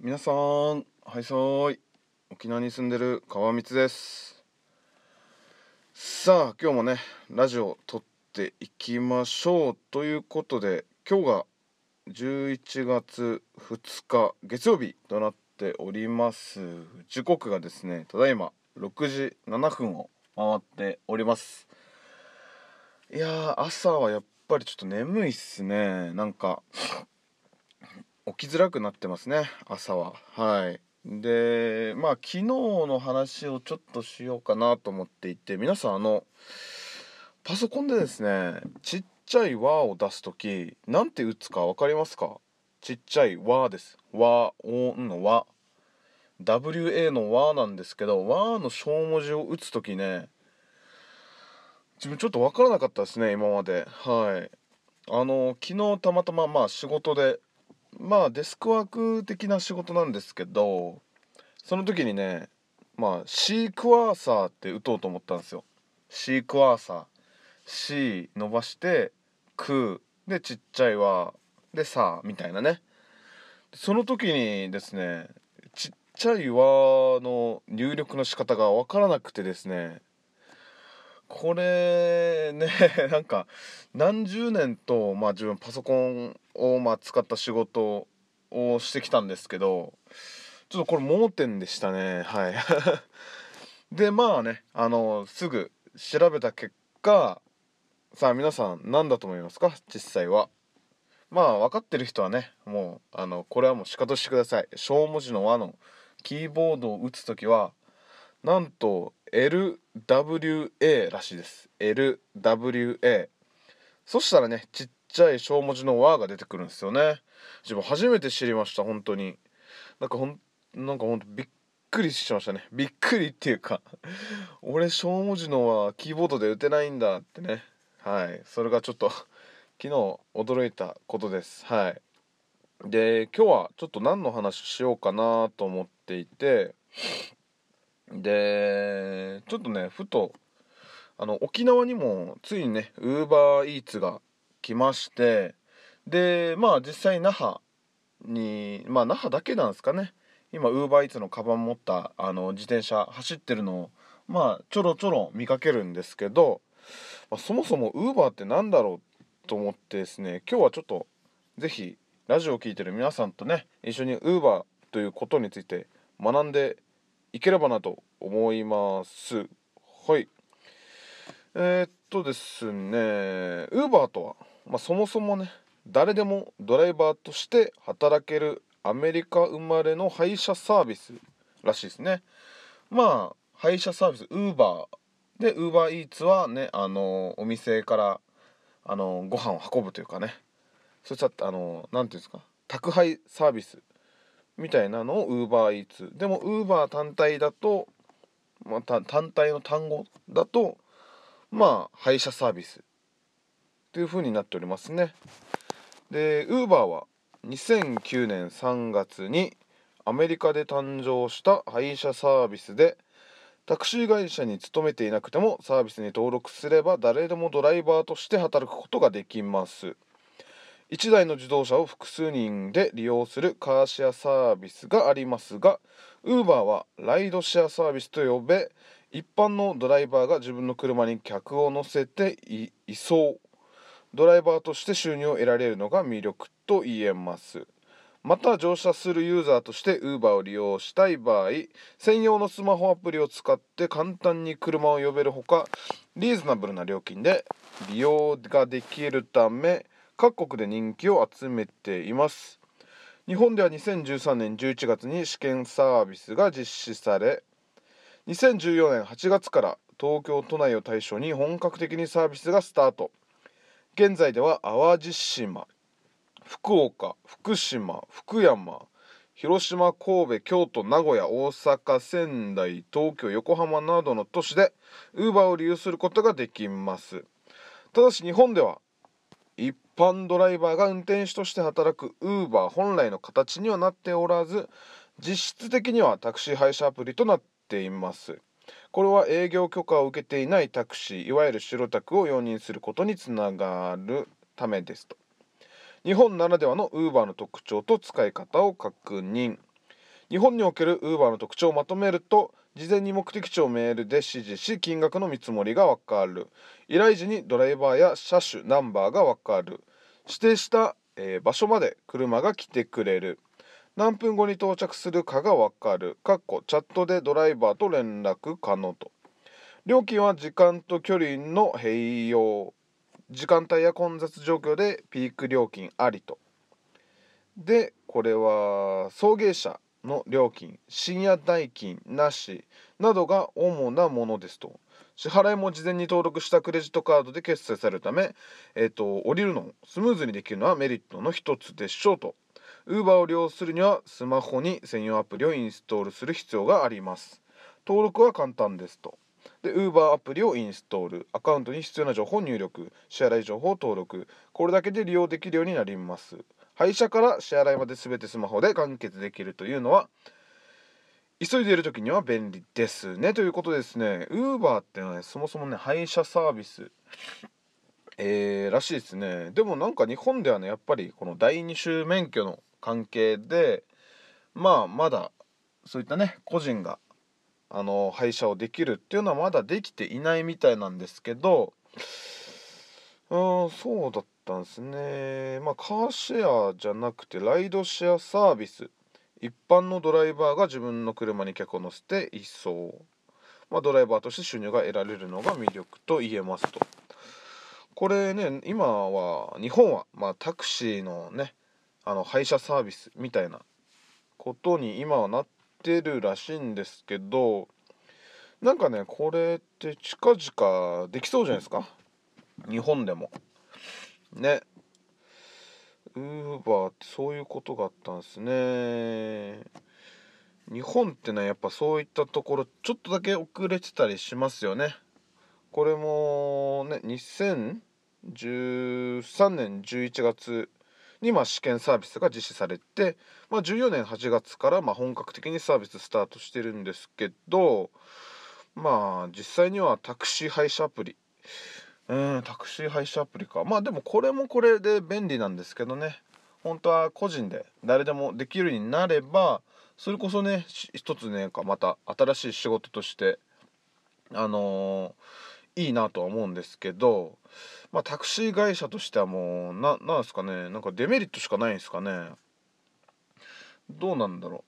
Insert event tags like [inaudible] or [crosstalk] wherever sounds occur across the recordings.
皆さんはいさい。沖縄に住んでる川光です。さあ今日もねラジオ撮っていきましょうということで今日が11月2日月曜日となっております。時刻がですねただいま6時7分を回っております。いや朝はやっぱりちょっと眠いっすね。なんか起きづらくなってますね朝は。はい。でまあ昨日の話をちょっとしようかなと思っていて皆さんあのパソコンでですねちっちゃい「和」を出す時なんて打つか分かりますか？ちっちゃい「和」です「和」「おん」の「和」WA の「和」なんですけど「和」の小文字を打つ時ね自分ちょっと分からなかったですね今まで。はい。あの昨日たまたままあ仕事でまあデスクワーク的な仕事なんですけどその時にねまあシークワーサーって打とうと思ったんですよ。シークワーサー。C 伸ばして「く」でちっちゃい「わ」で「さ」みたいなね。その時にですねちっちゃい「わ」の入力の仕方が分からなくてですねこれね [laughs] なんか何十年と、まあ、自分パソコンを、まあ、使った仕事をしてきたんですけどちょっとこれ盲点でしたね。はい。[laughs] でまあねあのすぐ調べた結果さあ皆さん何だと思いますか？実際は。まあ分かってる人はねもうあのこれはもう仕方してください。小文字の和のキーボードを打つ時はなんと LWA らしいです。LWA そしたらねちっちゃい小文字の「和」が出てくるんですよね。自分初めて知りました本当に。なんかほんなんかほんとびっくりしましたね。びっくりっていうか [laughs] 俺小文字の「和」キーボードで打てないんだってね。はい。それがちょっと昨日驚いたことです。はい。で今日はちょっと何の話しようかなと思っていてでちょっとねふとあの沖縄にもついにねウーバーイーツが来ましてでまあ実際那覇にまあ那覇だけなんですかね。今ウーバーイーツのカバン持ったあの自転車走ってるのをまあちょろちょろ見かけるんですけど、まあ、そもそもウーバーって何だろうと思ってですね今日はちょっと是非ラジオを聴いてる皆さんとね一緒にウーバーということについて学んでいければなと思います。はい。えー、っとですねウーバーとは、まあ、そもそもね誰でもドライバーとして働けるアメリカ生まれの配車サービスらしいですね。まあ配車サービスウーバーでウーバーイーツはねあのお店からあのご飯を運ぶというかね。そしたらあの何ていうんですか宅配サービスみたいなのをウーバーイーツ。でもウーバー単体だと、まあ、単体の単語だとまあ配車サービス。っていう風になっておりますね。でウーバーは2009年3月にアメリカで誕生した配車サービスでタクシー会社に勤めていなくてもサービスに登録すれば誰でもドライバーとして働くことができます。1台の自動車を複数人で利用するカーシェアサービスがありますが Uber はライドシェアサービスと呼べ一般のドライバーが自分の車に客を乗せて移送ドライバーとして収入を得られるのが魅力と言えます。また乗車するユーザーとして Uber を利用したい場合専用のスマホアプリを使って簡単に車を呼べるほかリーズナブルな料金で利用ができるため各国で人気を集めています。日本では2013年11月に試験サービスが実施され2014年8月から東京都内を対象に本格的にサービスがスタート。現在では淡路島福岡福島福山広島神戸京都名古屋大阪仙台東京横浜などの都市で Uber を利用することができます。ただし日本では一般ドライバーが運転手として働く Uber 本来の形にはなっておらず実質的にはタクシー配車アプリとなっています。これは営業許可を受けていないタクシーいわゆる白タクを容認することにつながるためですと。日本ならではの Uber の特徴と使い方を確認。日本における Uber の特徴をまとめると事前に目的地をメールで指示し金額の見積もりがわかる。依頼時にドライバーや車種ナンバーがわかる。指定した、えー、場所まで車が来てくれる。何分後に到着するかがわかる。かっこチャットでドライバーと連絡可能と。料金は時間と距離の併用。時間帯や混雑状況でピーク料金ありと。でこれは送迎車の料金深夜代金なしなどが主なものですと。支払いも事前に登録したクレジットカードで決済されるため、えーと、降りるのをスムーズにできるのはメリットの一つでしょうと。Uber を利用するにはスマホに専用アプリをインストールする必要があります。登録は簡単ですと。で Uber アプリをインストール。アカウントに必要な情報を入力。支払い情報を登録。これだけで利用できるようになります。配車から支払いまで全てスマホで完結できるというのは急いでいる時には便利ですね。ということですね。Uber ってのはねそもそもね配車サービスえー、らしいですね。でもなんか日本ではねやっぱりこの第二種免許の関係でまあまだそういったね個人があの配車をできるっていうのはまだできていないみたいなんですけどうんそうだったたんですね。まあカーシェアじゃなくてライドシェアサービス。一般のドライバーが自分の車に客を乗せて一掃。まあ、ドライバーとして収入が得られるのが魅力と言えますと。これね今は日本はまあタクシーのねあの配車サービスみたいなことに今はなってるらしいんですけどなんかねこれって近々できそうじゃないですか？日本でも。ね。ウーバーってそういうことがあったんですね。日本ってねやっぱそういったところちょっとだけ遅れてたりしますよね。これもね2013年11月にまあ試験サービスが実施されて、まあ、14年8月からま本格的にサービススタートしてるんですけどまあ実際にはタクシー配車アプリうんタクシー配車アプリか。まあでもこれもこれで便利なんですけどね。本当は個人で誰でもできるようになればそれこそね一つねまた新しい仕事としてあのー、いいなとは思うんですけどまあタクシー会社としてはもうななんですかねなんかデメリットしかないんですかね。どうなんだろう。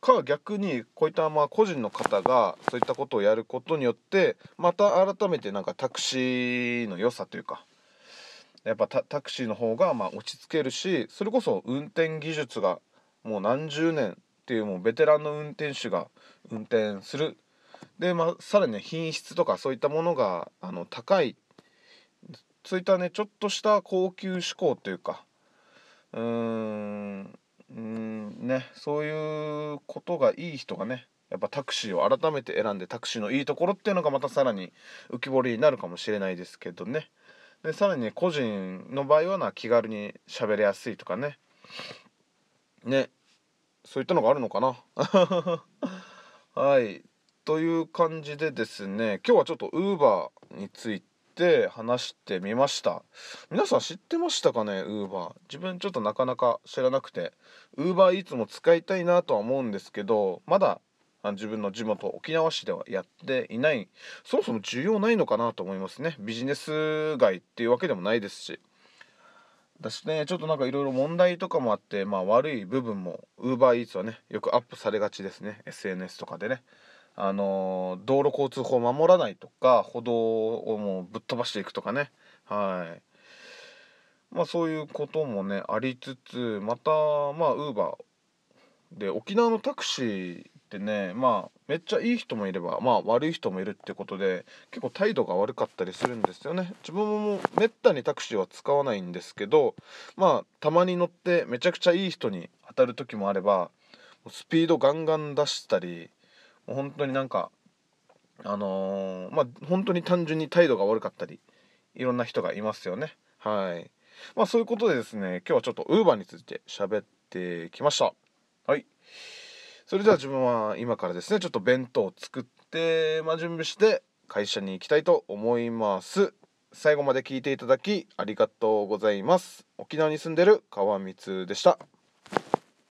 か逆にこういったまあ個人の方がそういったことをやることによってまた改めてなんかタクシーの良さというかやっぱタクシーの方がま落ち着けるしそれこそ運転技術がもう何十年っていうもうベテランの運転手が運転する。でまあさらに、ね、品質とかそういったものがあの高い。そういったねちょっとした高級志向というかうーん。うんねそういうことがいい人がねやっぱタクシーを改めて選んでタクシーのいいところっていうのがまたさらに浮き彫りになるかもしれないですけどね。でさらに、個人の場合はな気軽に喋りやすいとかね。ね。そういったのがあるのかな。[laughs] はい。という感じでですね今日はちょっとウーバーについてて話してみました。皆さん知ってましたかねウーバー自分ちょっとなかなか知らなくて。ウーバーイーツも使いたいなとは思うんですけどまだ自分の地元沖縄市ではやっていない。そもそも需要ないのかなと思いますね。ビジネス街っていうわけでもないですし。だしねちょっとなんかいろいろ問題とかもあってまあ悪い部分もウーバーイーツはねよくアップされがちですね。SNS とかでね。あの道路交通法を守らないとか歩道をもうぶっ飛ばしていくとかね。はい。まあそういうこともねありつつまたまあウーバーで沖縄のタクシーってねまあめっちゃいい人もいればまあ悪い人もいるってことで結構態度が悪かったりするんですよね。自分もめったにタクシーは使わないんですけどまあたまに乗ってめちゃくちゃいい人に当たる時もあればスピードガンガン出したり本当になんかあのー、まあ本当に単純に態度が悪かったりいろんな人がいますよね。はい。まあそういうことでですね今日はちょっとウーバーについて喋ってきました。はい。それでは自分は今からですねちょっと弁当を作って、まあ、準備して会社に行きたいと思います。最後まで聞いていただきありがとうございます。沖縄に住んでる川光でした。